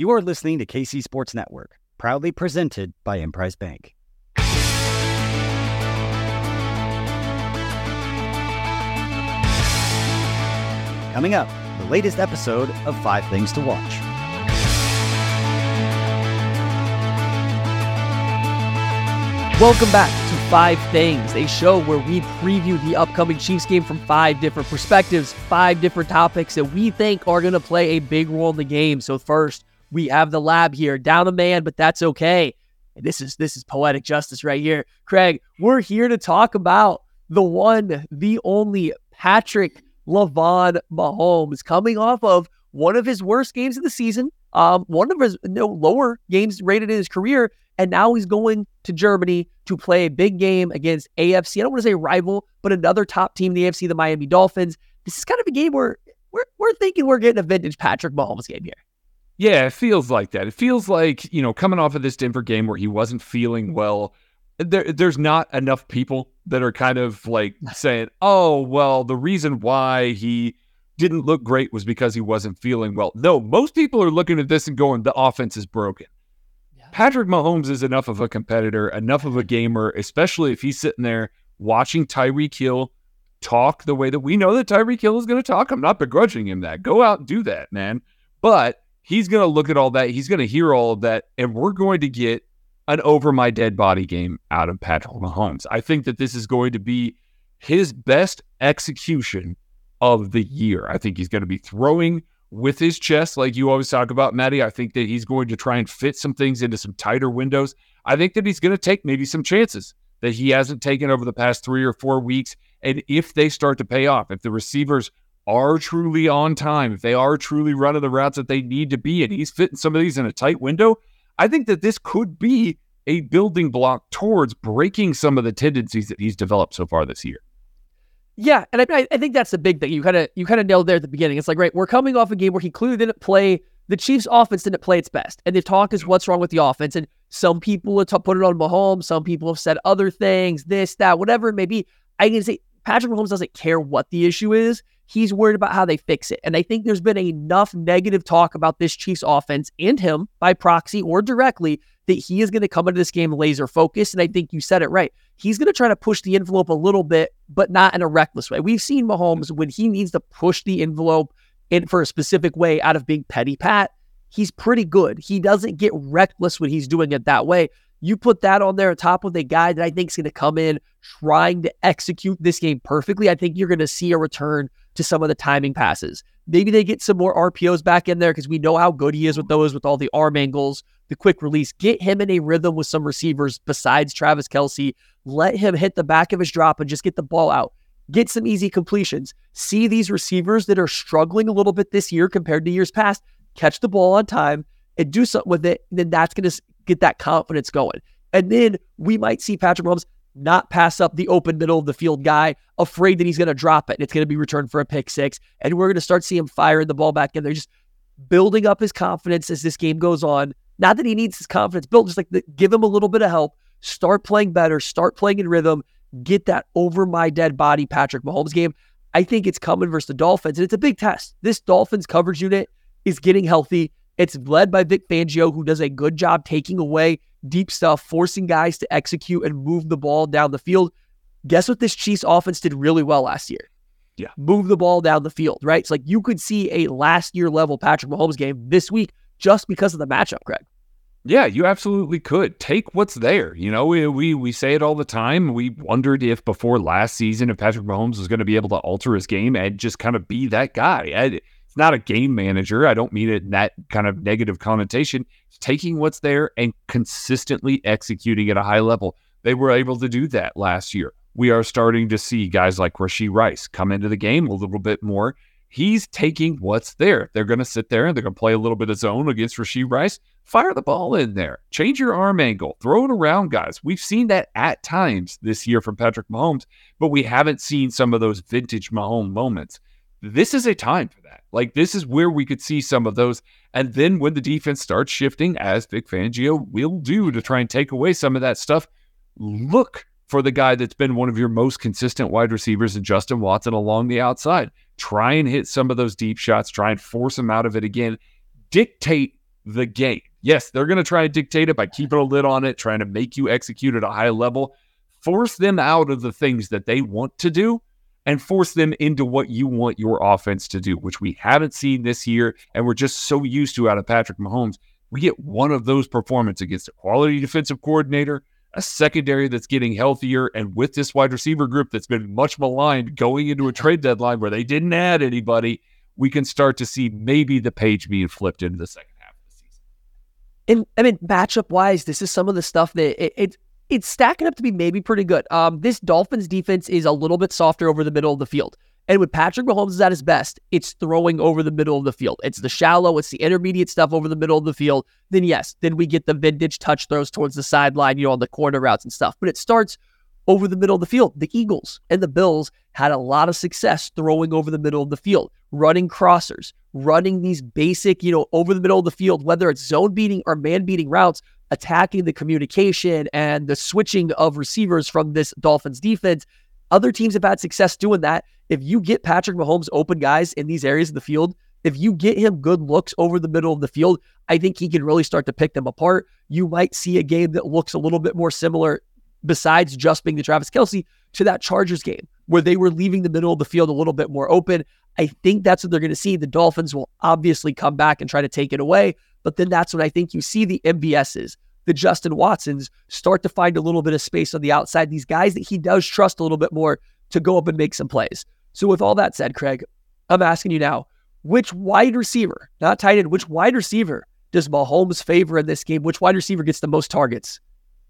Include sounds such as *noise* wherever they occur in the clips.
You are listening to KC Sports Network, proudly presented by Emprise Bank. Coming up, the latest episode of Five Things to Watch. Welcome back to Five Things, a show where we preview the upcoming Chiefs game from five different perspectives, five different topics that we think are going to play a big role in the game. So first, we have the lab here, down a man, but that's okay. And this is this is poetic justice right here. Craig, we're here to talk about the one, the only Patrick Lavon Mahomes coming off of one of his worst games of the season, um, one of his you know, lower games rated in his career, and now he's going to Germany to play a big game against AFC. I don't want to say rival, but another top team in the AFC, the Miami Dolphins. This is kind of a game where we're, we're thinking we're getting a vintage Patrick Mahomes game here. Yeah, it feels like that. It feels like, you know, coming off of this Denver game where he wasn't feeling well, there, there's not enough people that are kind of like *sighs* saying, oh, well, the reason why he didn't look great was because he wasn't feeling well. No, most people are looking at this and going, the offense is broken. Patrick Mahomes is enough of a competitor, enough of a gamer, especially if he's sitting there watching Tyreek Hill talk the way that we know that Tyreek Hill is going to talk. I'm not begrudging him that. Go out and do that, man. But he's going to look at all that. He's going to hear all of that. And we're going to get an over my dead body game out of Patrick Mahomes. I think that this is going to be his best execution of the year. I think he's going to be throwing with his chest, like you always talk about, Maddie. I think that he's going to try and fit some things into some tighter windows. I think that he's going to take maybe some chances that he hasn't taken over the past three or four weeks. And if they start to pay off, if the receivers are truly on time, if they are truly running the routes that they need to be, and he's fitting some of these in a tight window, I think that this could be a building block towards breaking some of the tendencies that he's developed so far this year. Yeah, and I, I think that's the big thing. You kind of you kind of nailed there at the beginning. It's like, right, we're coming off a game where he clearly didn't play. The Chiefs' offense didn't play its best, and the talk is what's wrong with the offense. And some people have put it on Mahomes. Some people have said other things, this, that, whatever it may be. I can say Patrick Mahomes doesn't care what the issue is. He's worried about how they fix it. And I think there's been enough negative talk about this Chiefs offense and him by proxy or directly that he is going to come into this game laser focused. And I think you said it right. He's going to try to push the envelope a little bit, but not in a reckless way. We've seen Mahomes when he needs to push the envelope in for a specific way out of being petty pat. He's pretty good. He doesn't get reckless when he's doing it that way. You put that on there on top of a guy that I think is going to come in trying to execute this game perfectly. I think you're going to see a return to some of the timing passes. Maybe they get some more RPOs back in there because we know how good he is with those, with all the arm angles, the quick release. Get him in a rhythm with some receivers besides Travis Kelce. Let him hit the back of his drop and just get the ball out. Get some easy completions. See these receivers that are struggling a little bit this year compared to years past. Catch the ball on time and do something with it. And then that's going to get that confidence going. And then we might see Patrick Mahomes not pass up the open middle of the field guy, afraid that he's going to drop it and it's going to be returned for a pick six. And we're going to start seeing him firing the ball back in there, just building up his confidence as this game goes on. Not that he needs his confidence built, just like the, give him a little bit of help, start playing better, start playing in rhythm, get that over my dead body Patrick Mahomes game. I think it's coming versus the Dolphins, and it's a big test. This Dolphins coverage unit is getting healthy. It's led by Vic Fangio, who does a good job taking away deep stuff, forcing guys to execute and move the ball down the field. Guess what this Chiefs offense did really well last year? Yeah. Move the ball down the field, right? It's like you could see a last year level Patrick Mahomes game this week just because of the matchup, Craig. Yeah, you absolutely could. Take what's there. You know, we, we we say it all the time. We wondered if before last season if Patrick Mahomes was going to be able to alter his game and just kind of be that guy. Ed, it's not a game manager. I don't mean it in that kind of negative connotation. It's taking what's there and consistently executing at a high level. They were able to do that last year. We are starting to see guys like Rashee Rice come into the game a little bit more. He's taking what's there. They're going to sit there and they're going to play a little bit of zone against Rashee Rice. Fire the ball in there. Change your arm angle. Throw it around, guys. We've seen that at times this year from Patrick Mahomes, but we haven't seen some of those vintage Mahomes moments. This is a time for that. Like this is where we could see some of those. And then when the defense starts shifting, as Vic Fangio will do to try and take away some of that stuff, look for the guy that's been one of your most consistent wide receivers and Justin Watson along the outside. Try and hit some of those deep shots, try and force him out of it again. Dictate the game. Yes, they're going to try and dictate it by keeping a lid on it, trying to make you execute at a high level. Force them out of the things that they want to do and force them into what you want your offense to do, which we haven't seen this year. And we're just so used to out of Patrick Mahomes. We get one of those performances against a quality defensive coordinator, a secondary that's getting healthier, and with this wide receiver group that's been much maligned going into a trade deadline where they didn't add anybody, we can start to see maybe the page being flipped into the second half of the season. And I mean, matchup wise, this is some of the stuff that it, it it's stacking up to be maybe pretty good. Um, this Dolphins defense is a little bit softer over the middle of the field. And when Patrick Mahomes is at his best, it's throwing over the middle of the field. It's the shallow, it's the intermediate stuff over the middle of the field. Then, yes, then we get the vintage touch throws towards the sideline, you know, on the corner routes and stuff. But it starts over the middle of the field. The Eagles and the Bills had a lot of success throwing over the middle of the field, running crossers, running these basic, you know, over the middle of the field, whether it's zone beating or man beating routes, attacking the communication and the switching of receivers from this Dolphins defense. Other teams have had success doing that. If you get Patrick Mahomes open guys in these areas of the field, if you get him good looks over the middle of the field, I think he can really start to pick them apart. You might see a game that looks a little bit more similar, besides just being the Travis Kelce, to that Chargers game where they were leaving the middle of the field a little bit more open. I think that's what they're going to see. The Dolphins will obviously come back and try to take it away. But then that's when I think you see the MVSs, the Justin Watsons start to find a little bit of space on the outside. These guys that he does trust a little bit more to go up and make some plays. So, with all that said, Craig, I'm asking you now which wide receiver, not tight end, which wide receiver does Mahomes favor in this game? Which wide receiver gets the most targets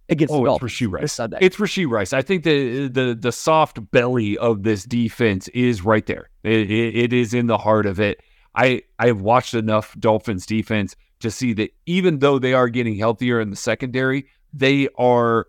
against oh, the it's Rashee Rice. this Sunday? It's Rashee Rice. I think the the the soft belly of this defense is right there. It, it, it is in the heart of it. I I have watched enough Dolphins defense to see that even though they are getting healthier in the secondary, they are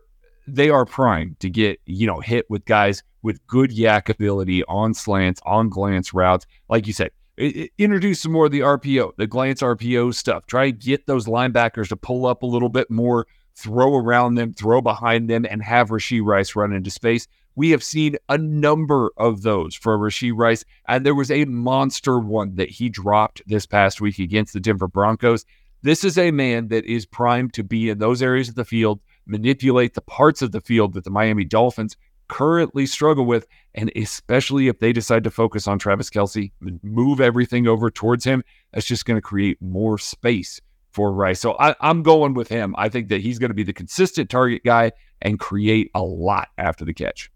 they are primed to get you know hit with guys with good YAC ability on slants, on glance routes. Like you said, it, it, introduce some more of the RPO, the glance RPO stuff. Try to get those linebackers to pull up a little bit more, throw around them, throw behind them, and have Rashee Rice run into space. We have seen a number of those for Rashee Rice, and there was a monster one that he dropped this past week against the Denver Broncos. This is a man that is primed to be in those areas of the field, manipulate the parts of the field that the Miami Dolphins currently struggle with. And especially if they decide to focus on Travis Kelce, move everything over towards him, that's just going to create more space for Rice. So I, am going with him. I think that he's going to be the consistent target guy and create a lot after the catch.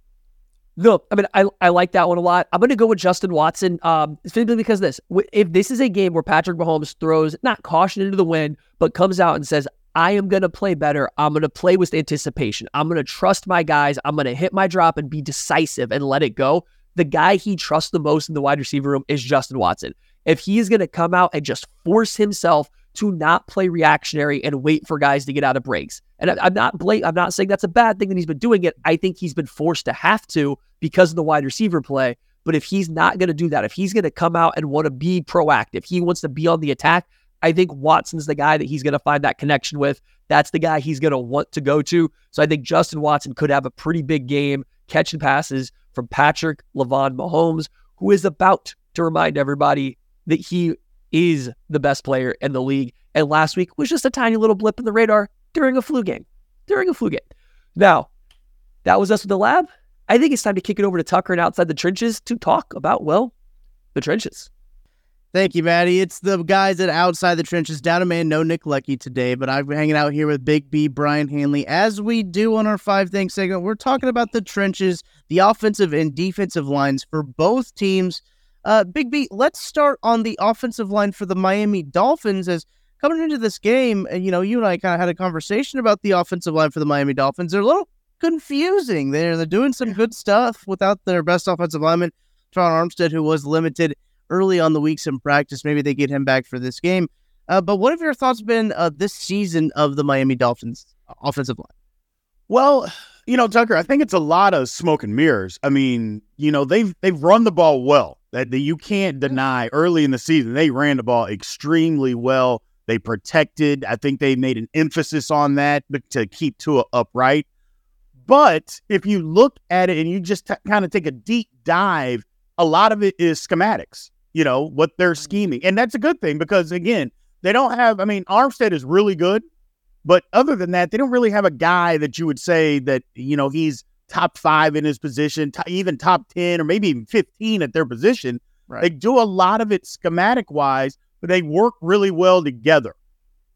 No, I mean, I, I like that one a lot. I'm going to go with Justin Watson um, simply because this. If this is a game where Patrick Mahomes throws not caution into the wind, but comes out and says, I am going to play better. I'm going to play with anticipation. I'm going to trust my guys. I'm going to hit my drop and be decisive and let it go. The guy he trusts the most in the wide receiver room is Justin Watson. If he is going to come out and just force himself to not play reactionary and wait for guys to get out of breaks. And I, am not blank, I'm not saying that's a bad thing that he's been doing it. I think he's been forced to have to because of the wide receiver play. But if he's not going to do that, if he's going to come out and want to be proactive, he wants to be on the attack. I think Watson's the guy that he's going to find that connection with. That's the guy he's going to want to go to. So I think Justin Watson could have a pretty big game catching passes from Patrick Lavon Mahomes, who is about to remind everybody that he is the best player in the league. And last week was just a tiny little blip in the radar during a flu game. During a flu game. Now, that was us with the lab. I think it's time to kick it over to Tucker and outside the trenches to talk about, well, the trenches. Thank you, Maddie. It's the guys at Outside the Trenches. Down a man, no Nick Lucky today, but I'm hanging out here with Big B, Brian Hanley. As we do on our five things segment, we're talking about the trenches, the offensive and defensive lines for both teams. Uh, Big B, let's start on the offensive line for the Miami Dolphins. As coming into this game, and you know, you and I kind of had a conversation about the offensive line for the Miami Dolphins. They're a little confusing. They're they're doing some good stuff without their best offensive lineman, Terron Armstead, who was limited early on the weeks in practice. Maybe they get him back for this game. Uh, but what have your thoughts been uh, this season of the Miami Dolphins offensive line? Well, you know, Tucker, I think it's a lot of smoke and mirrors. I mean, you know, they've they've run the ball well that, that you can't deny early in the season. They ran the ball extremely well. They protected. I think they made an emphasis on that to keep Tua upright. But if you look at it and you just t- kind of take a deep dive, a lot of it is schematics, you know, what they're scheming. And that's a good thing because, again, They don't have, I mean, Armstead is really good, but other than that, they don't really have a guy that you would say that, you know, he's top five in his position, t- even top 10 or maybe even 15 at their position. Right. They do a lot of it schematic wise, but they work really well together.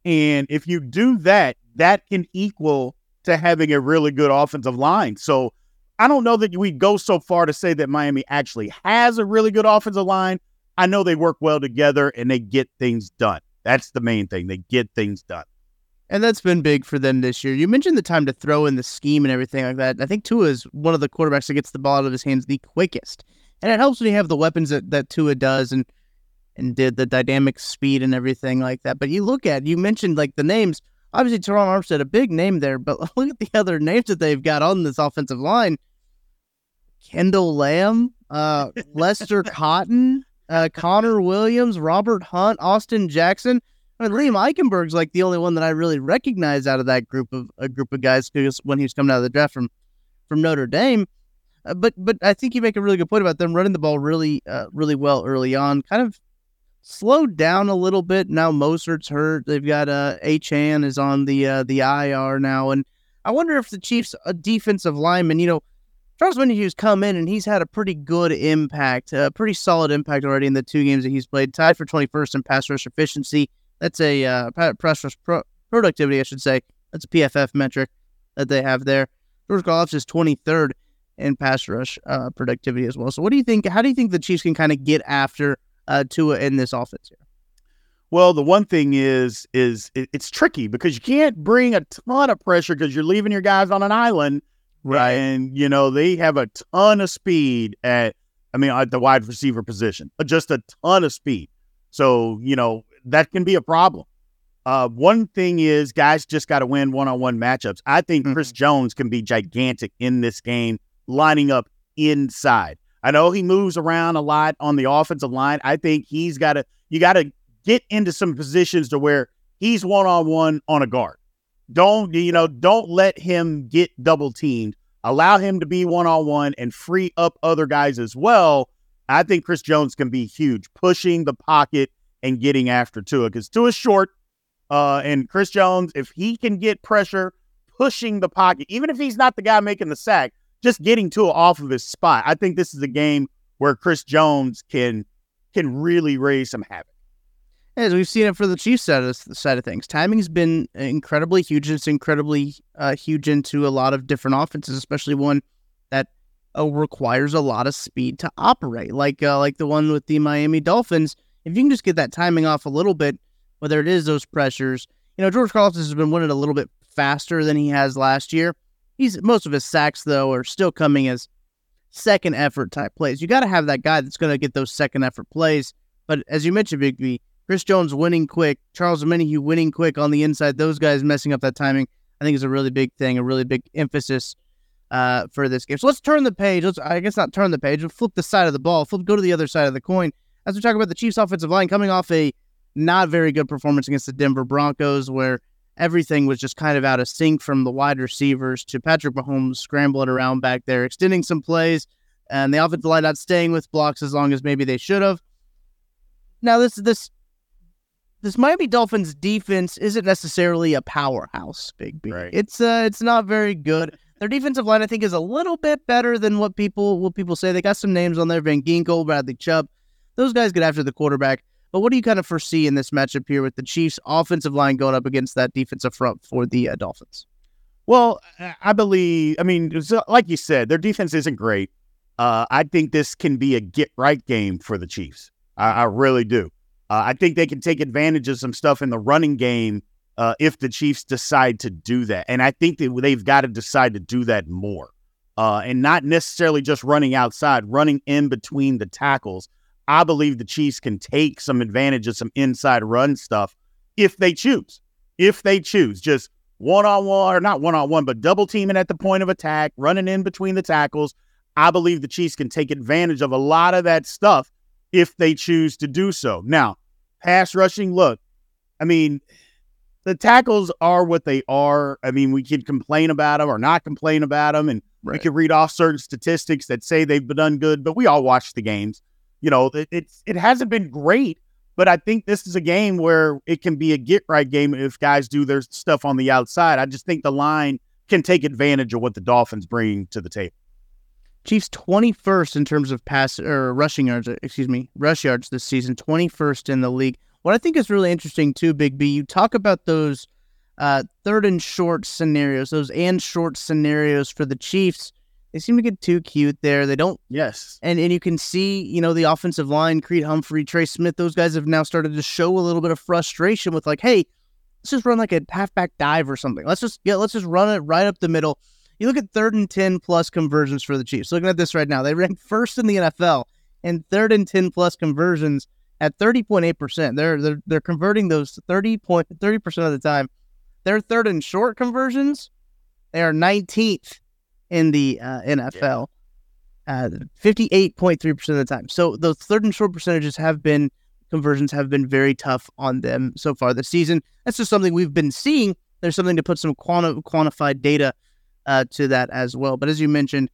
And if you do that, that can equal to having a really good offensive line. So I don't know that we go so far to say that Miami actually has a really good offensive line. I know they work well together and they get things done. That's the main thing. They get things done. And that's been big for them this year. You mentioned the time to throw in the scheme and everything like that. I think Tua is one of the quarterbacks that gets the ball out of his hands the quickest. And it helps when you have the weapons that, that Tua does and and did the dynamic speed and everything like that. But you look at you mentioned like the names. Obviously Terron Armstead, a big name there, but *laughs* look at the other names that they've got on this offensive line. Kendall Lamm, uh, *laughs* Lester Cotton, uh, Connor Williams, Robert Hunt, Austin Jackson. I mean, Liam Eichenberg's like the only one that I really recognize out of that group of a group of guys because when he was coming out of the draft from from Notre Dame. Uh, but but I think you make a really good point about them running the ball really uh, really well early on. Kind of slowed down a little bit now. Mostert's hurt. They've got uh Achane is on the uh, the IR now, and I wonder if the Chiefs' uh, defensive lineman, you know, Charles Omenihu's come in and he's had a pretty good impact, a pretty solid impact already in the two games that he's played. Tied for 21st in pass rush efficiency. That's a uh, pass rush pro- productivity, I should say. That's a PFF metric that they have there. George Karlaftis is 23rd in pass rush uh, productivity as well. So, what do you think? How do you think the Chiefs can kind of get after uh, Tua in this offense here? Well, the one thing is, is it, it's tricky because you can't bring a ton of pressure because you're leaving your guys on an island, Right. And you know they have a ton of speed at, I mean, at the wide receiver position, just a ton of speed. So you know that can be a problem. Uh, one thing is, guys just got to win one-on-one matchups. I think Chris Jones can be gigantic in this game, lining up inside. I know he moves around a lot on the offensive line. I think he's got to, you got to get into some positions to where he's one-on-one on a guard. Don't you know? Don't let him get double teamed. Allow him to be one-on-one and free up other guys as well. I think Chris Jones can be huge, pushing the pocket and getting after Tua because Tua's short. Uh, and Chris Jones, if he can get pressure, pushing the pocket, even if he's not the guy making the sack, just getting Tua off of his spot. I think this is a game where Chris Jones can can really raise some havoc. As we've seen it for the Chiefs side of, side of things, timing's been incredibly huge. It's incredibly uh, huge into a lot of different offenses, especially one that uh, requires a lot of speed to operate, like uh, like the one with the Miami Dolphins. If you can just get that timing off a little bit, whether it is those pressures, you know, George Carlton has been winning a little bit faster than he has last year. He's most of his sacks though are still coming as second effort type plays. You got to have that guy that's going to get those second effort plays. But as you mentioned, Big B, Chris Jones winning quick, Charles Omenihu winning quick on the inside, those guys messing up that timing, I think is a really big thing, a really big emphasis uh, for this game. So let's turn the page. Let's, I guess not turn the page, but flip the side of the ball, flip, go to the other side of the coin. As we talk about the Chiefs' offensive line coming off a not very good performance against the Denver Broncos, where everything was just kind of out of sync from the wide receivers to Patrick Mahomes scrambling around back there, extending some plays, and the offensive line not staying with blocks as long as maybe they should have. Now this this this Miami Dolphins defense isn't necessarily a powerhouse, Big B. Right. It's uh it's not very good. Their defensive line, I think, is a little bit better than what people what people say. They got some names on there: Van Ginkel, Bradley Chubb. Those guys get after the quarterback. But what do you kind of foresee in this matchup here with the Chiefs' offensive line going up against that defensive front for the uh, Dolphins? Well, I believe. I mean, like you said, their defense isn't great. Uh, I think this can be a get right game for the Chiefs. I, I really do. Uh, I think they can take advantage of some stuff in the running game uh, if the Chiefs decide to do that. And I think that they've got to decide to do that more uh, and not necessarily just running outside, running in between the tackles. I believe the Chiefs can take some advantage of some inside run stuff if they choose. If they choose, just one on one, or not one on one, but double teaming at the point of attack, running in between the tackles. I believe the Chiefs can take advantage of a lot of that stuff if they choose to do so. Now, pass rushing, look, I mean, the tackles are what they are. I mean, we can complain about them or not complain about them, and we can read off certain statistics that say they've been done good, but we all watch the games. You know, it, it's it hasn't been great, But I think this is a game where it can be a get right game if guys do their stuff on the outside. I just think the line can take advantage of what the Dolphins bring to the table. Chiefs 21st in terms of pass or rushing yards, excuse me, rush yards this season, 21st in the league. What I think is really interesting too, Big B, you talk about those uh, third and short scenarios, those and short scenarios for the Chiefs. They seem to get too cute there. They don't Yes. and and you can see, you know, the offensive line, Creed Humphrey, Trey Smith, those guys have now started to show a little bit of frustration with like, hey, let's just run like a halfback dive or something. Let's just yeah, let's just run it right up the middle. You look at third and ten plus conversions for the Chiefs. Looking at this right now, they rank first in the NFL in third and ten plus conversions at thirty point eight percent. They're they're they're converting those thirty point thirty percent of the time. Their third and short conversions, they are nineteenth in the uh, NFL uh, 58.3% of the time. So those third and short percentages have been conversions have been very tough on them so far this season. That's just something we've been seeing. There's something to put some quanti- quantified data uh, to that as well. But as you mentioned,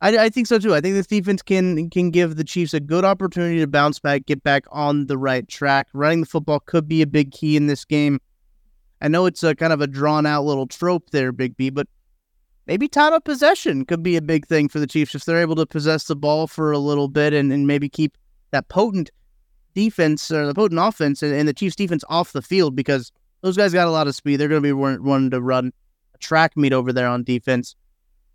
I, I think so too. I think this defense can can give the Chiefs a good opportunity to bounce back, get back on the right track. Running the football could be a big key in this game. I know it's a kind of a drawn out little trope there, Big B, but maybe time of possession could be a big thing for the Chiefs if they're able to possess the ball for a little bit and, and maybe keep that potent defense or the potent offense and, and the Chiefs defense off the field because those guys got a lot of speed. They're going to be wanting to run a track meet over there on defense.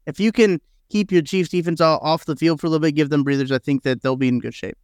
If you can keep your Chiefs defense off the field for a little bit, give them breathers, I think that they'll be in good shape.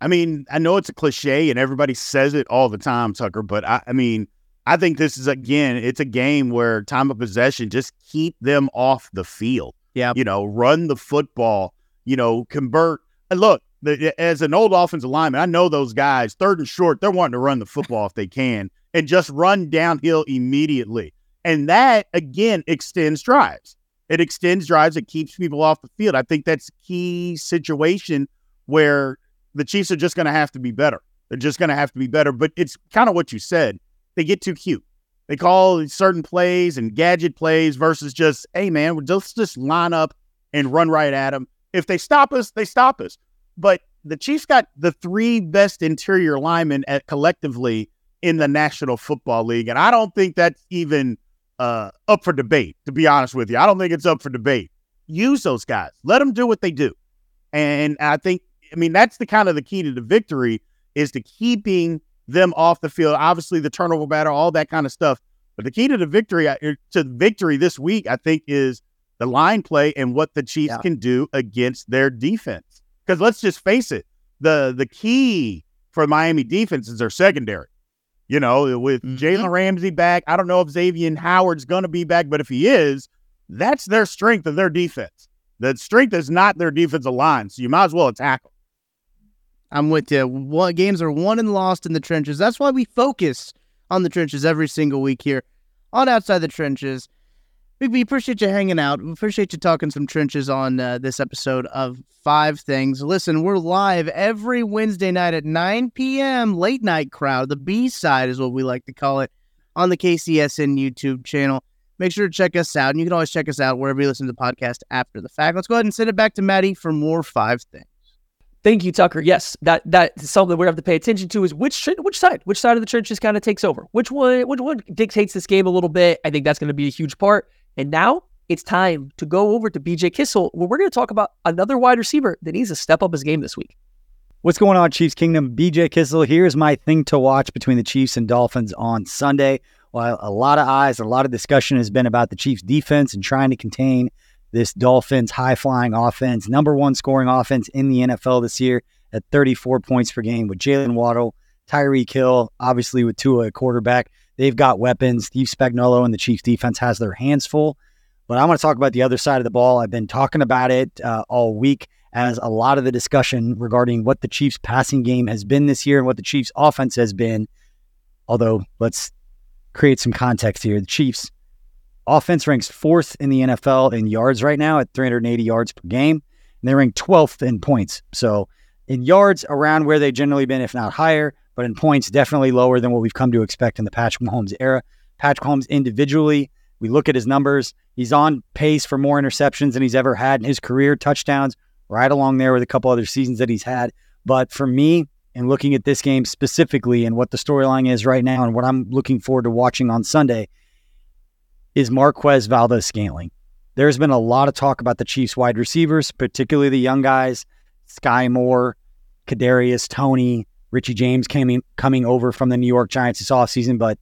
I mean, I know it's a cliche and everybody says it all the time, Tucker, but I, I mean, I think this is again, it's a game where time of possession, just keep them off the field. Yeah. You know, run the football, you know, convert. And look, the, as an old offensive lineman, I know those guys, third and short, they're wanting to run the football if they can and just run downhill immediately. And that, again, extends drives. It extends drives. It keeps people off the field. I think that's a key situation where the Chiefs are just going to have to be better. They're just going to have to be better. But it's kind of what you said. They get too cute. They call certain plays and gadget plays versus just, hey, man, let's just line up and run right at them. If they stop us, they stop us. But the Chiefs got the three best interior linemen at collectively in the National Football League. And I don't think that's even uh, up for debate, to be honest with you. I don't think it's up for debate. Use those guys. Let them do what they do. And I think, I mean, that's the kind of the key to the victory is to keeping them off the field. Obviously, the turnover battle, all that kind of stuff. But the key to the victory, uh, to victory this week, I think, is the line play and what the Chiefs Yeah. can do against their defense. Because let's just face it, the the key for Miami defense is their secondary. You know, with Mhm. Jalen Ramsey back, I don't know if Xavier Howard's going to be back, but if he is, that's their strength of their defense. The strength is not their defensive line, so you might as well attack them. I'm with you. One, games are won and lost in the trenches. That's why we focus on the trenches every single week here on Outside the Trenches. We, we appreciate you hanging out. We appreciate you talking some trenches on uh, this episode of Five Things. Listen, we're live every Wednesday night at 9 p.m. Late night crowd. The B side is what we like to call it on the KCSN YouTube channel. Make sure to check us out. And you can always check us out wherever you listen to the podcast after the fact. Let's go ahead and send it back to Maddie for more Five Things. Thank you, Tucker. Yes, that that's something we have to pay attention to is which which side, which side of the trenches kind of takes over, which one which one dictates this game a little bit. I think that's going to be a huge part. And now it's time to go over to BJ Kissel, where we're going to talk about another wide receiver that needs to step up his game this week. What's going on, Chiefs Kingdom? BJ Kissel. Here's my thing to watch between the Chiefs and Dolphins on Sunday. While a lot of eyes, a lot of discussion has been about the Chiefs defense and trying to contain this Dolphins high flying offense, number one scoring offense in the NFL this year at 34 points per game with Jaylen Waddle, Tyreek Hill, obviously with Tua at quarterback. They've got weapons. Steve Spagnuolo and the Chiefs defense has their hands full. But I want to talk about the other side of the ball. I've been talking about it uh, all week as a lot of the discussion regarding what the Chiefs passing game has been this year and what the Chiefs offense has been. Although, let's create some context here. The Chiefs offense ranks fourth in the NFL in yards right now at 380 yards per game, and they rank 12th in points. So, in yards, around where they've generally been, if not higher, but in points, definitely lower than what we've come to expect in the Patrick Mahomes era. Patrick Mahomes individually, we look at his numbers, he's on pace for more interceptions than he's ever had in his career, touchdowns right along there with a couple other seasons that he's had. But for me, and looking at this game specifically and what the storyline is right now and what I'm looking forward to watching on Sunday is Marquez Valdes Scantling. There's been a lot of talk about the Chiefs wide receivers, particularly the young guys, Skyy Moore, Kadarius Toney, Richie James coming coming over from the New York Giants this offseason. But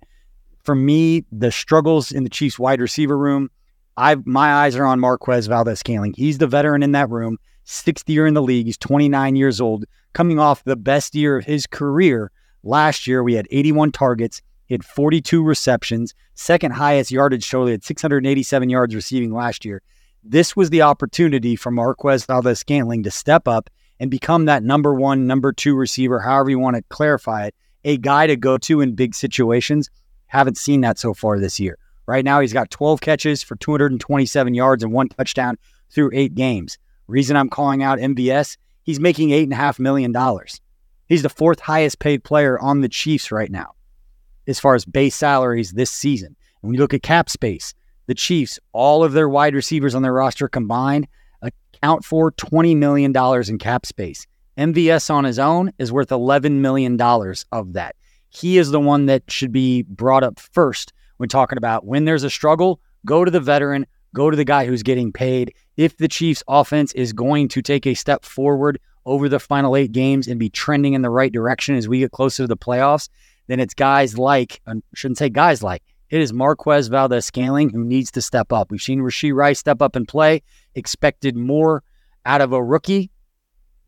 for me, the struggles in the Chiefs wide receiver room, I my eyes are on Marquez Valdes Scantling. He's the veteran in that room, sixth year in the league. He's 29 years old, coming off the best year of his career. Last year, we had 81 targets, he had 42 receptions, second highest yardage total. He had 687 yards receiving last year. This was the opportunity for Marquez Valdes Scantling to step up and become that number one, number two receiver, however you want to clarify it, a guy to go to in big situations. Haven't seen that so far this year. Right now, he's got 12 catches for 227 yards and one touchdown through eight games. Reason I'm calling out MVS, he's making $8.5 million. He's the fourth highest paid player on the Chiefs right now as far as base salaries this season. When you look at cap space, the Chiefs, all of their wide receivers on their roster combined account for $20 million in cap space. MVS on his own is worth $11 million of that. He is the one that should be brought up first when talking about when there's a struggle, go to the veteran, go to the guy who's getting paid. If the Chiefs offense is going to take a step forward over the final eight games and be trending in the right direction as we get closer to the playoffs, then it's guys like, I shouldn't say guys like, it is Marquez Valdes Scantling who needs to step up. We've seen Rashee Rice step up and play, expected more out of a rookie.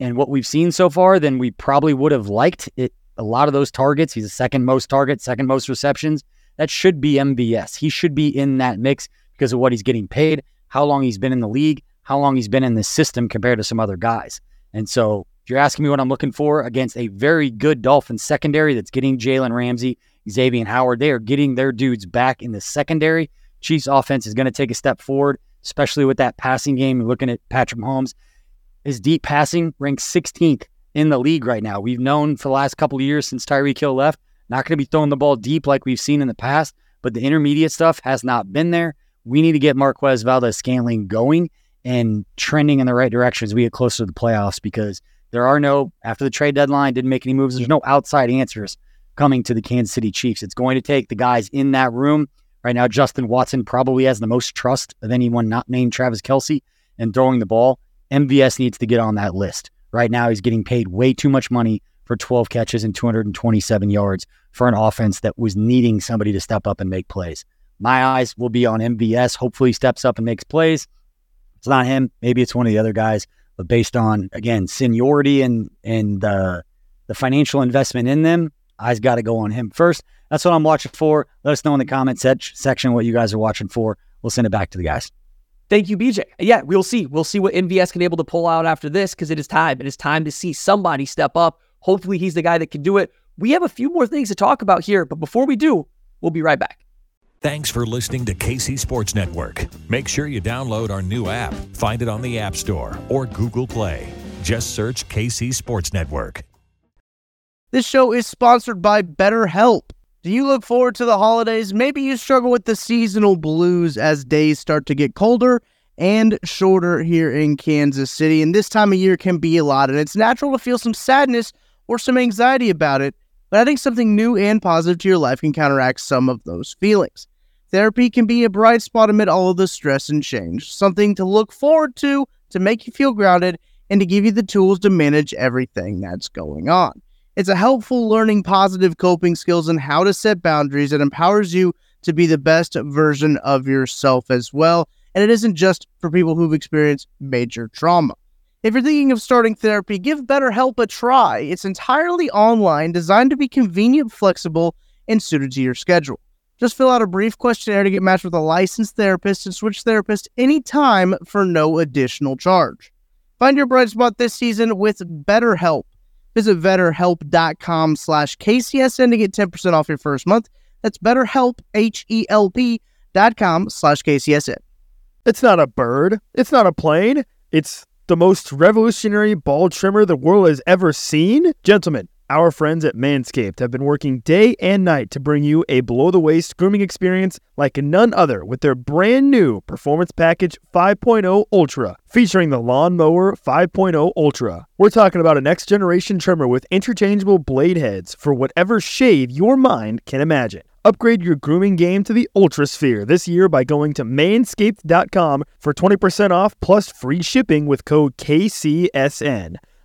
And what we've seen so far than we probably would have liked. It a lot of those targets, he's the second most target, second most receptions. That should be MVS. He should be in that mix because of what he's getting paid, how long he's been in the league, how long he's been in the system compared to some other guys. And so you're asking me what I'm looking for against a very good Dolphins secondary that's getting Jalen Ramsey, Xavier Howard. They are getting their dudes back in the secondary. Chiefs offense is going to take a step forward, especially with that passing game. Looking at Patrick Mahomes, his deep passing ranks 16th in the league right now. We've known for the last couple of years since Tyreek Hill left, not going to be throwing the ball deep like we've seen in the past, but the intermediate stuff has not been there. We need to get Marquez Valdes Scantling going and trending in the right direction as we get closer to the playoffs because there are no, after the trade deadline, didn't make any moves. There's no outside answers coming to the Kansas City Chiefs. It's going to take the guys in that room. Right now, Justin Watson probably has the most trust of anyone not named Travis Kelce in throwing the ball. MVS needs to get on that list. Right now, he's getting paid way too much money for 12 catches and 227 yards for an offense that was needing somebody to step up and make plays. My eyes will be on MVS. Hopefully, he steps up and makes plays. It's not him. Maybe it's one of the other guys but based on again seniority and and uh, the financial investment in them, I's got to go on him first. That's what I'm watching for. Let us know in the comment section what you guys are watching for. We'll send it back to the guys. Thank you, BJ. Yeah, we'll see. We'll see what MVS can able to pull out after this because it is time. It is time to see somebody step up. Hopefully, he's the guy that can do it. We have a few more things to talk about here, but before we do, we'll be right back. Thanks for listening to KC Sports Network. Make sure you download our new app. Find it on the App Store or Google Play. Just search KC Sports Network. This show is sponsored by BetterHelp. Do you look forward to the holidays? Maybe you struggle with the seasonal blues as days start to get colder and shorter here in Kansas City. And this time of year can be a lot, and it's natural to feel some sadness or some anxiety about it. But I think something new and positive to your life can counteract some of those feelings. Therapy can be a bright spot amid all of the stress and change, something to look forward to to make you feel grounded and to give you the tools to manage everything that's going on. It's a helpful learning positive coping skills and how to set boundaries that empowers you to be the best version of yourself as well. And it isn't just for people who've experienced major trauma. If you're thinking of starting therapy, give BetterHelp a try. It's entirely online, designed to be convenient, flexible, and suited to your schedule. Just fill out a brief questionnaire to get matched with a licensed therapist and switch therapists anytime for no additional charge. Find your bright spot this season with BetterHelp. Visit betterhelp.com slash KCSN to get 10% off your first month. That's betterhelp, H-E-L-P dot com slash KCSN. It's not a bird. It's not a plane. It's the most revolutionary ball trimmer the world has ever seen. Gentlemen, Our friends at Manscaped have been working day and night to bring you a below the waist grooming experience like none other with their brand new Performance Package 5.0 Ultra, featuring the Lawnmower 5.0 Ultra. We're talking about a next generation trimmer with interchangeable blade heads for whatever shave your mind can imagine. Upgrade your grooming game to the Ultra Sphere this year by going to manscaped.com for 20% off plus free shipping with code KCSN.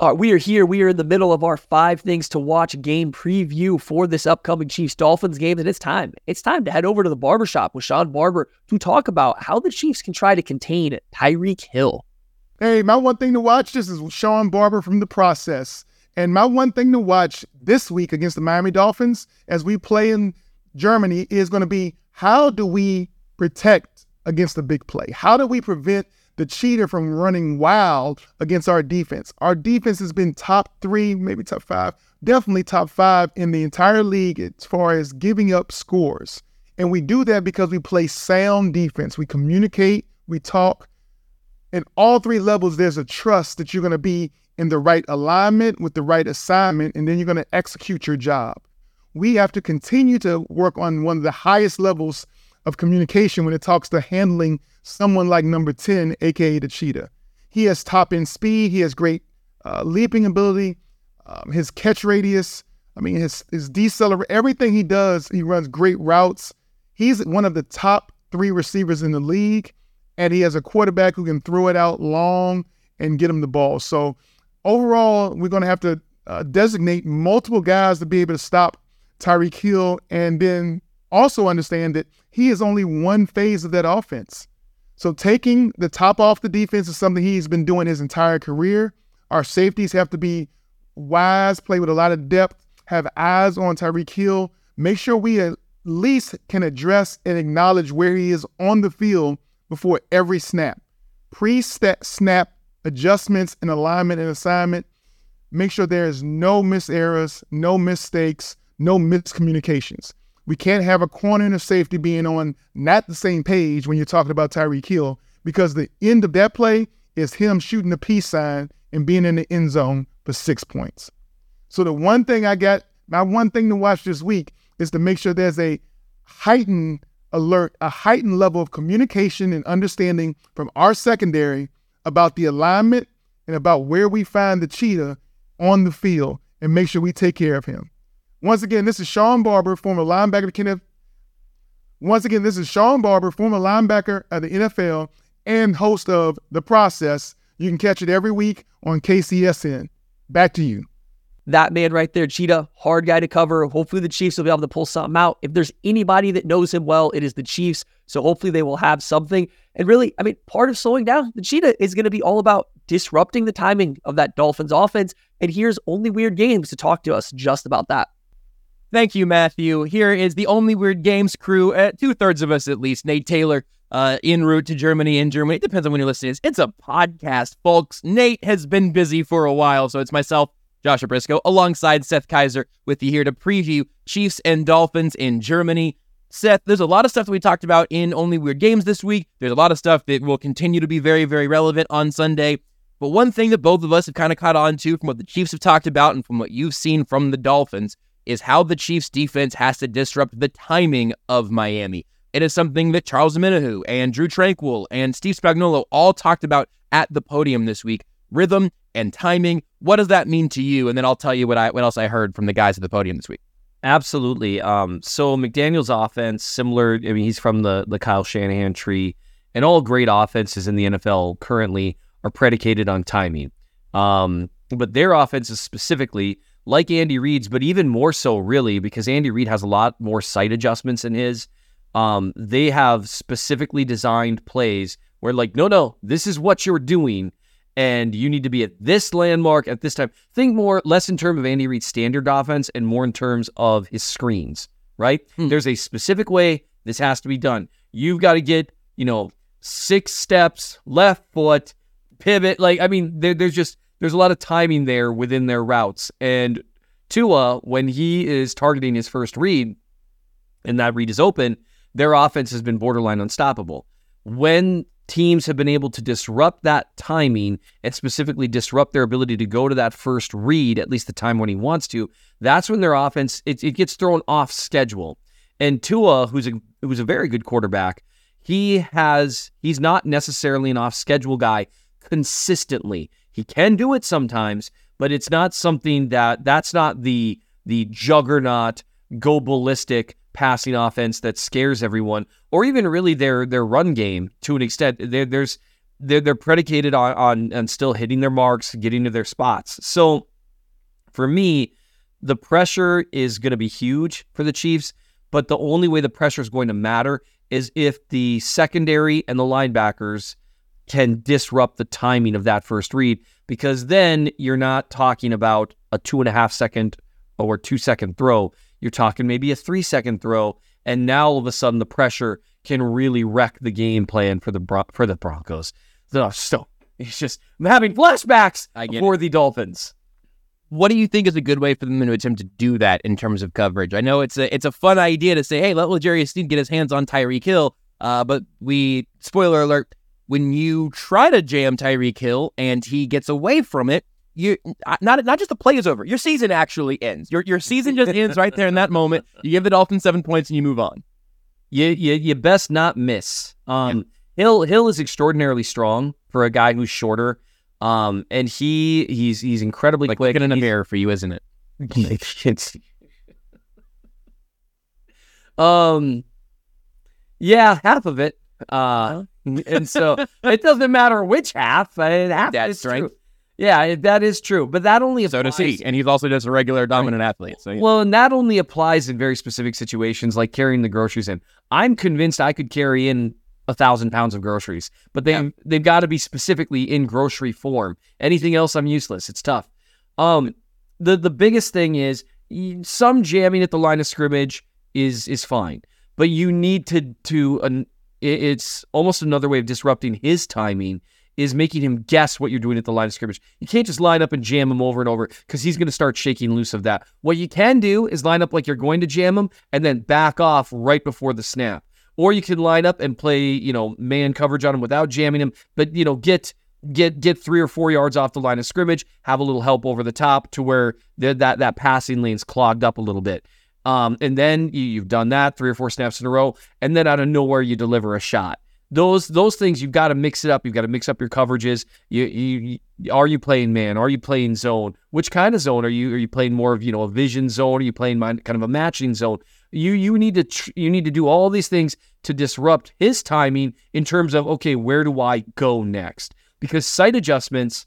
Uh, we are here. We are in the middle of our five things to watch game preview for this upcoming Chiefs Dolphins game. And it's time. It's time to head over to the barbershop with Shawn Barber to talk about how the Chiefs can try to contain Tyreek Hill. Hey, my one thing to watch this is Shawn Barber from the process. And my one thing to watch this week against the Miami Dolphins as we play in Germany is going to be how do we protect against the big play? How do we prevent the cheater from running wild against our defense. Our defense has been top three, maybe top five, definitely top five in the entire league as far as giving up scores. And we do that because we play sound defense. We communicate, we talk. In all three levels, there's a trust that you're going to be in the right alignment with the right assignment, and then you're going to execute your job. We have to continue to work on one of the highest levels of communication when it talks to handling someone like number 10, aka the cheetah. He has top end speed, he has great uh, leaping ability, um, his catch radius. I mean, his his deceleration, everything he does, he runs great routes. He's one of the top three receivers in the league, and he has a quarterback who can throw it out long and get him the ball. So overall, we're going to have to uh, designate multiple guys to be able to stop Tyreek Hill, and then also understand that he is only one phase of that offense. So taking the top off the defense is something he's been doing his entire career. Our safeties have to be wise, play with a lot of depth, have eyes on Tyreek Hill. Make sure we at least can address and acknowledge where he is on the field before every snap. Pre-snap adjustments and alignment and assignment. Make sure there is no miss errors, no mistakes, no miscommunications. We can't have a corner and a safety being on not the same page when you're talking about Tyreek Hill because the end of that play is him shooting the peace sign and being in the end zone for six points. So the one thing I got, my one thing to watch this week is to make sure there's a heightened alert, a heightened level of communication and understanding from our secondary about the alignment and about where we find the cheetah on the field and make sure we take care of him. Once again, this is Shawn Barber, former linebacker of Kenneth. Once again, this is Shawn Barber, former linebacker of the NFL and host of The Process. You can catch it every week on KCSN. Back to you. That man right there, Cheetah, hard guy to cover. Hopefully, the Chiefs will be able to pull something out. If there's anybody that knows him well, it is the Chiefs. So hopefully, they will have something. And really, I mean, part of slowing down the Cheetah is going to be all about disrupting the timing of that Dolphins offense. And here's only weird games to talk to us just about that. Thank you, Matthew. Here is the Only Weird Games crew, uh, two thirds of us at least. Nate Taylor, uh, en route to Germany. In Germany, it depends on when you're listening. It's a podcast, folks. Nate has been busy for a while, so it's myself, Joshua Brisco, alongside Seth Keysor with you here to preview Chiefs and Dolphins in Germany. Seth, there's a lot of stuff that we talked about in Only Weird Games this week. There's a lot of stuff that will continue to be very, very relevant on Sunday. But one thing that both of us have kind of caught on to from what the Chiefs have talked about and from what you've seen from the Dolphins is how the Chiefs defense has to disrupt the timing of Miami. It is something that Charles Omenihu and Drue Tranquill and Steve Spagnuolo all talked about at the podium this week. Rhythm and timing. What does that mean to you? And then I'll tell you what I what else I heard from the guys at the podium this week. Absolutely. Um, so McDaniel's offense, similar. I mean, he's from the the Kyle Shanahan tree, and all great offenses in the NFL currently are predicated on timing. Um, but their offenses specifically, like Andy Reid's, but even more so, really, because Andy Reid has a lot more sight adjustments in his. Um, they have specifically designed plays where, like, no, no, this is what you're doing, and you need to be at this landmark at this time. Think more, less in terms of Andy Reid's standard offense and more in terms of his screens, right? Hmm. There's a specific way this has to be done. You've got to get, you know, six steps, left foot, pivot. Like, I mean, there, there's just, there's a lot of timing there within their routes. And Tua, when he is targeting his first read and that read is open, their offense has been borderline unstoppable. When teams have been able to disrupt that timing and specifically disrupt their ability to go to that first read, at least the time when he wants to, that's when their offense it, it gets thrown off schedule. And Tua, who's a who's a very good quarterback, he has he's not necessarily an off schedule guy consistently. He can do it sometimes, but it's not something that that's not the the juggernaut go ballistic passing offense that scares everyone, or even really their their run game to an extent. There, there's they're they're predicated on, on on still hitting their marks, getting to their spots. So for me, the pressure is going to be huge for the Chiefs, but the only way the pressure is going to matter is if the secondary and the linebackers can disrupt the timing of that first read, because then you're not talking about a two and a half second or two second throw. You're talking maybe a three second throw, and now all of a sudden the pressure can really wreck the game plan for the Bron- for the Broncos. So, so it's just I'm having flashbacks for the Dolphins. What do you think is a good way for them to attempt to do that in terms of coverage? I know it's a it's a fun idea to say, hey, let L'Jarius Sneed get his hands on Tyreek Hill, uh, but we spoiler alert, when you try to jam Tyreek Hill and he gets away from it, you not not just the play is over. Your season actually ends. Your your season just ends right there in that moment. You give the Dolphins seven points and you move on. You you, you best not miss. Um, Hill Hill is extraordinarily strong for a guy who's shorter. Um, and he he's he's incredibly Like quick. looking in a mirror for you, isn't it? *laughs* Um, yeah, half of it. Uh, and so it doesn't matter which half. uh, half That's strength. true. Yeah, that is true. But that only So does applies. he, and he's also just a regular dominant athlete. So yeah. Well, and that only applies in very specific situations, like carrying the groceries in. I'm convinced I could carry in a thousand pounds of groceries, but they they've got to be specifically in grocery form. Anything else, I'm useless. It's tough. Um, the the biggest thing is some jamming at the line of scrimmage is is fine, but you need to to an, it- it's almost another way of disrupting his timing is making him guess what you're doing at the line of scrimmage. You can't just line up and jam him over and over because he's going to start shaking loose of that. What you can do is line up like you're going to jam him and then back off right before the snap. Or you can line up and play, you know, man coverage on him without jamming him, but you know, get get get three or four yards off the line of scrimmage, have a little help over the top to where that that passing lane's clogged up a little bit. Um, and then you, you've done that three or four snaps in a row, and then out of nowhere you deliver a shot. Those those things you've got to mix it up. You've got to mix up your coverages. You, you, you are you playing man? Are you playing zone? Which kind of zone are you? Are you playing more of you know a vision zone? Are you playing kind of a matching zone? You you need to tr- you need to do all these things to disrupt his timing in terms of okay, where do I go next? Because sight adjustments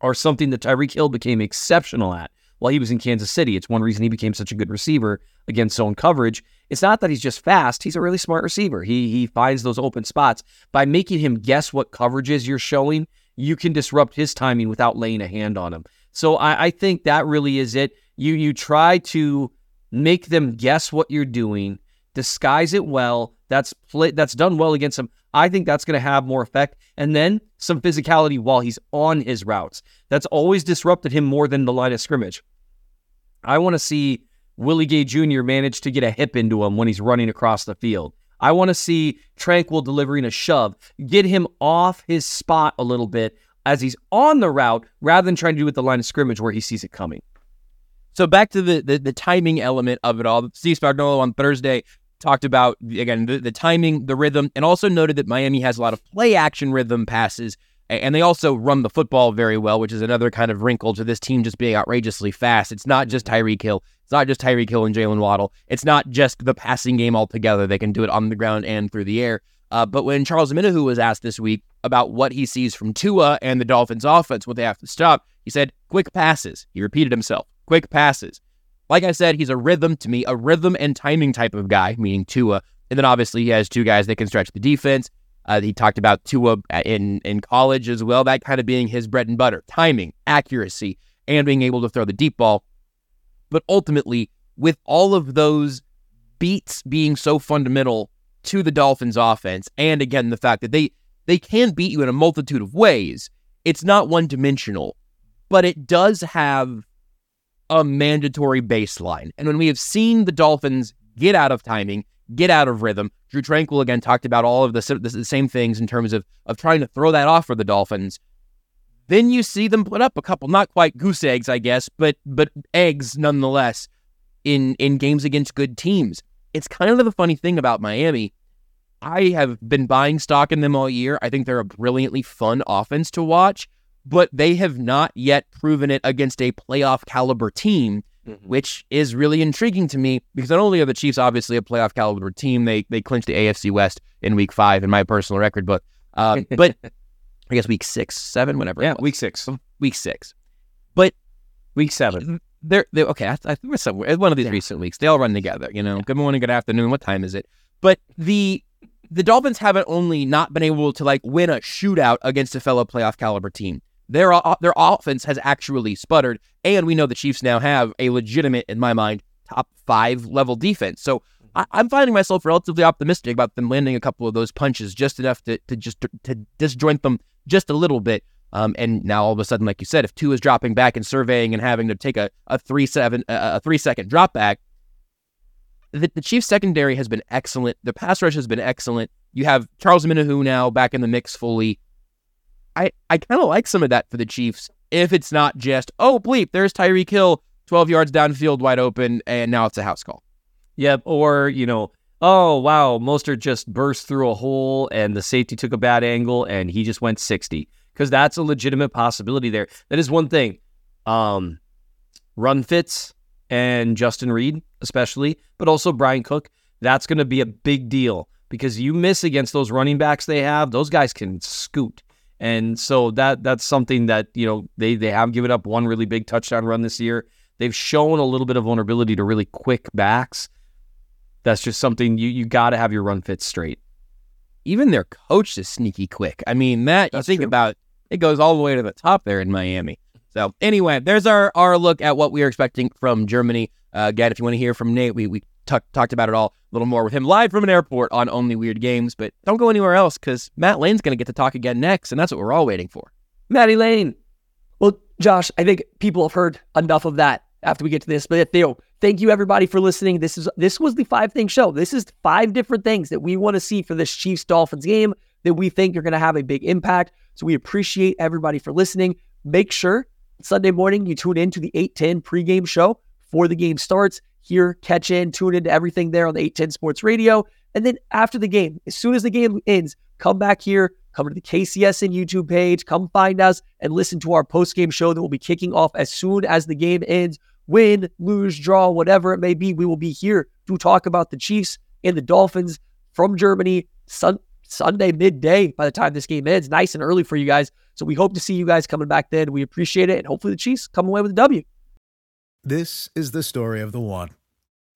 are something that Tyreek Hill became exceptional at while he was in Kansas City. It's one reason he became such a good receiver against zone coverage. It's not that he's just fast; he's a really smart receiver. He he finds those open spots by making him guess what coverages you're showing. You can disrupt his timing without laying a hand on him. So I, I think that really is it. You you try to make them guess what you're doing, disguise it well. That's play, that's done well against him. I think that's going to have more effect. And then some physicality while he's on his routes. That's always disrupted him more than the line of scrimmage. I want to see Willie Gay Jr. manage to get a hip into him when he's running across the field. I want to see Tranquill delivering a shove, get him off his spot a little bit as he's on the route rather than trying to do it the line of scrimmage where he sees it coming. So back to the, the the timing element of it all. Steve Spagnuolo on Thursday talked about again the, the timing, the rhythm, and also noted that Miami has a lot of play action rhythm passes, and they also run the football very well, which is another kind of wrinkle to this team just being outrageously fast. It's not just Tyreek Hill. It's not just Tyreek Hill and Jaylen Waddle. It's not just the passing game altogether. They can do it on the ground and through the air. Uh, but when Charles Omenihu was asked this week about what he sees from Tua and the Dolphins' offense, what they have to stop, he said, quick passes. He repeated himself, quick passes. Like I said, he's a rhythm to me, a rhythm and timing type of guy, meaning Tua. And then obviously he has two guys that can stretch the defense. Uh, he talked about Tua in in college as well, that kind of being his bread and butter, timing, accuracy, and being able to throw the deep ball. But ultimately, with all of those beats being so fundamental to the Dolphins offense, and again, the fact that they they can beat you in a multitude of ways, it's not one dimensional, but it does have a mandatory baseline. And when we have seen the Dolphins get out of timing, get out of rhythm, Drue Tranquill again talked about all of the, the, same things in terms of of trying to throw that off for the Dolphins. Then you see them put up a couple, not quite goose eggs, I guess, but but eggs nonetheless in in games against good teams. It's kind of the funny thing about Miami. I have been buying stock in them all year. I think they're a brilliantly fun offense to watch but they have not yet proven it against a playoff caliber team, mm-hmm. which is really intriguing to me because not only are the Chiefs obviously a playoff caliber team, they they clinched the AFC West in Week Five in my personal record book, um, *laughs* but I guess Week Six, Seven, whatever. Yeah, Week Six, Week Six, but Week Seven. They're, they're okay. I, I think we're somewhere. One of these yeah. recent weeks, they all run together. You know, yeah. good morning, good afternoon. What time is it? But the the Dolphins haven't only not been able to like win a shootout against a fellow playoff caliber team. Their their offense has actually sputtered, and we know the Chiefs now have a legitimate, in my mind, top five level defense. So I, am finding myself relatively optimistic about them landing a couple of those punches, just enough to to just to, disjoint them just a little bit. Um, and now all of a sudden, like you said, if Tua is dropping back and surveying and having to take a, a three seven a three second drop back, the, the Chiefs secondary has been excellent. The pass rush has been excellent. You have Charles Omenihu now back in the mix fully. I, I kind of like some of that for the Chiefs if it's not just, oh, bleep, there's Tyreek Hill 12 yards downfield wide open, and now it's a house call. Yep. Or, you know, oh, wow, Mostert just burst through a hole and the safety took a bad angle and he just went 60. Because that's a legitimate possibility there. That is one thing. Um, run fits and Justin Reid, especially, but also Bryan Cook. That's going to be a big deal because you miss against those running backs they have. Those guys can scoot. And so that that's something that, you know, they they have given up one really big touchdown run this year. They've shown a little bit of vulnerability to really quick backs. That's just something you you got to have your run fit straight. Even their coach is sneaky quick. I mean, Matt, you think true. about it goes all the way to the top there in Miami. So anyway, there's our our look at what we are expecting from Germany. Uh, again, if you want to hear from Nate, we we t- talked about it all a little more with him live from an airport on Only Weird Games. But don't go anywhere else because Matt Lane's going to get to talk again next, and that's what we're all waiting for. Matty Lane. Well, Josh, I think people have heard enough of that after we get to this. But Theo, thank you everybody for listening. This is this was the five thing show. This is five different things that we want to see for this Chiefs Dolphins game that we think are going to have a big impact. So we appreciate everybody for listening. Make sure Sunday morning you tune in to the 810 pregame show before the game starts here, catch in, tune into everything there on the 810 Sports Radio. And then after the game, as soon as the game ends, come back here, come to the KCSN YouTube page, come find us and listen to our post game show that will be kicking off as soon as the game ends. Win, lose, draw, whatever it may be, we will be here to talk about the Chiefs and the Dolphins from Germany sun- Sunday midday by the time this game ends. Nice and early for you guys. So we hope to see you guys coming back then. We appreciate it. And hopefully the Chiefs come away with a W. This is the story of the one.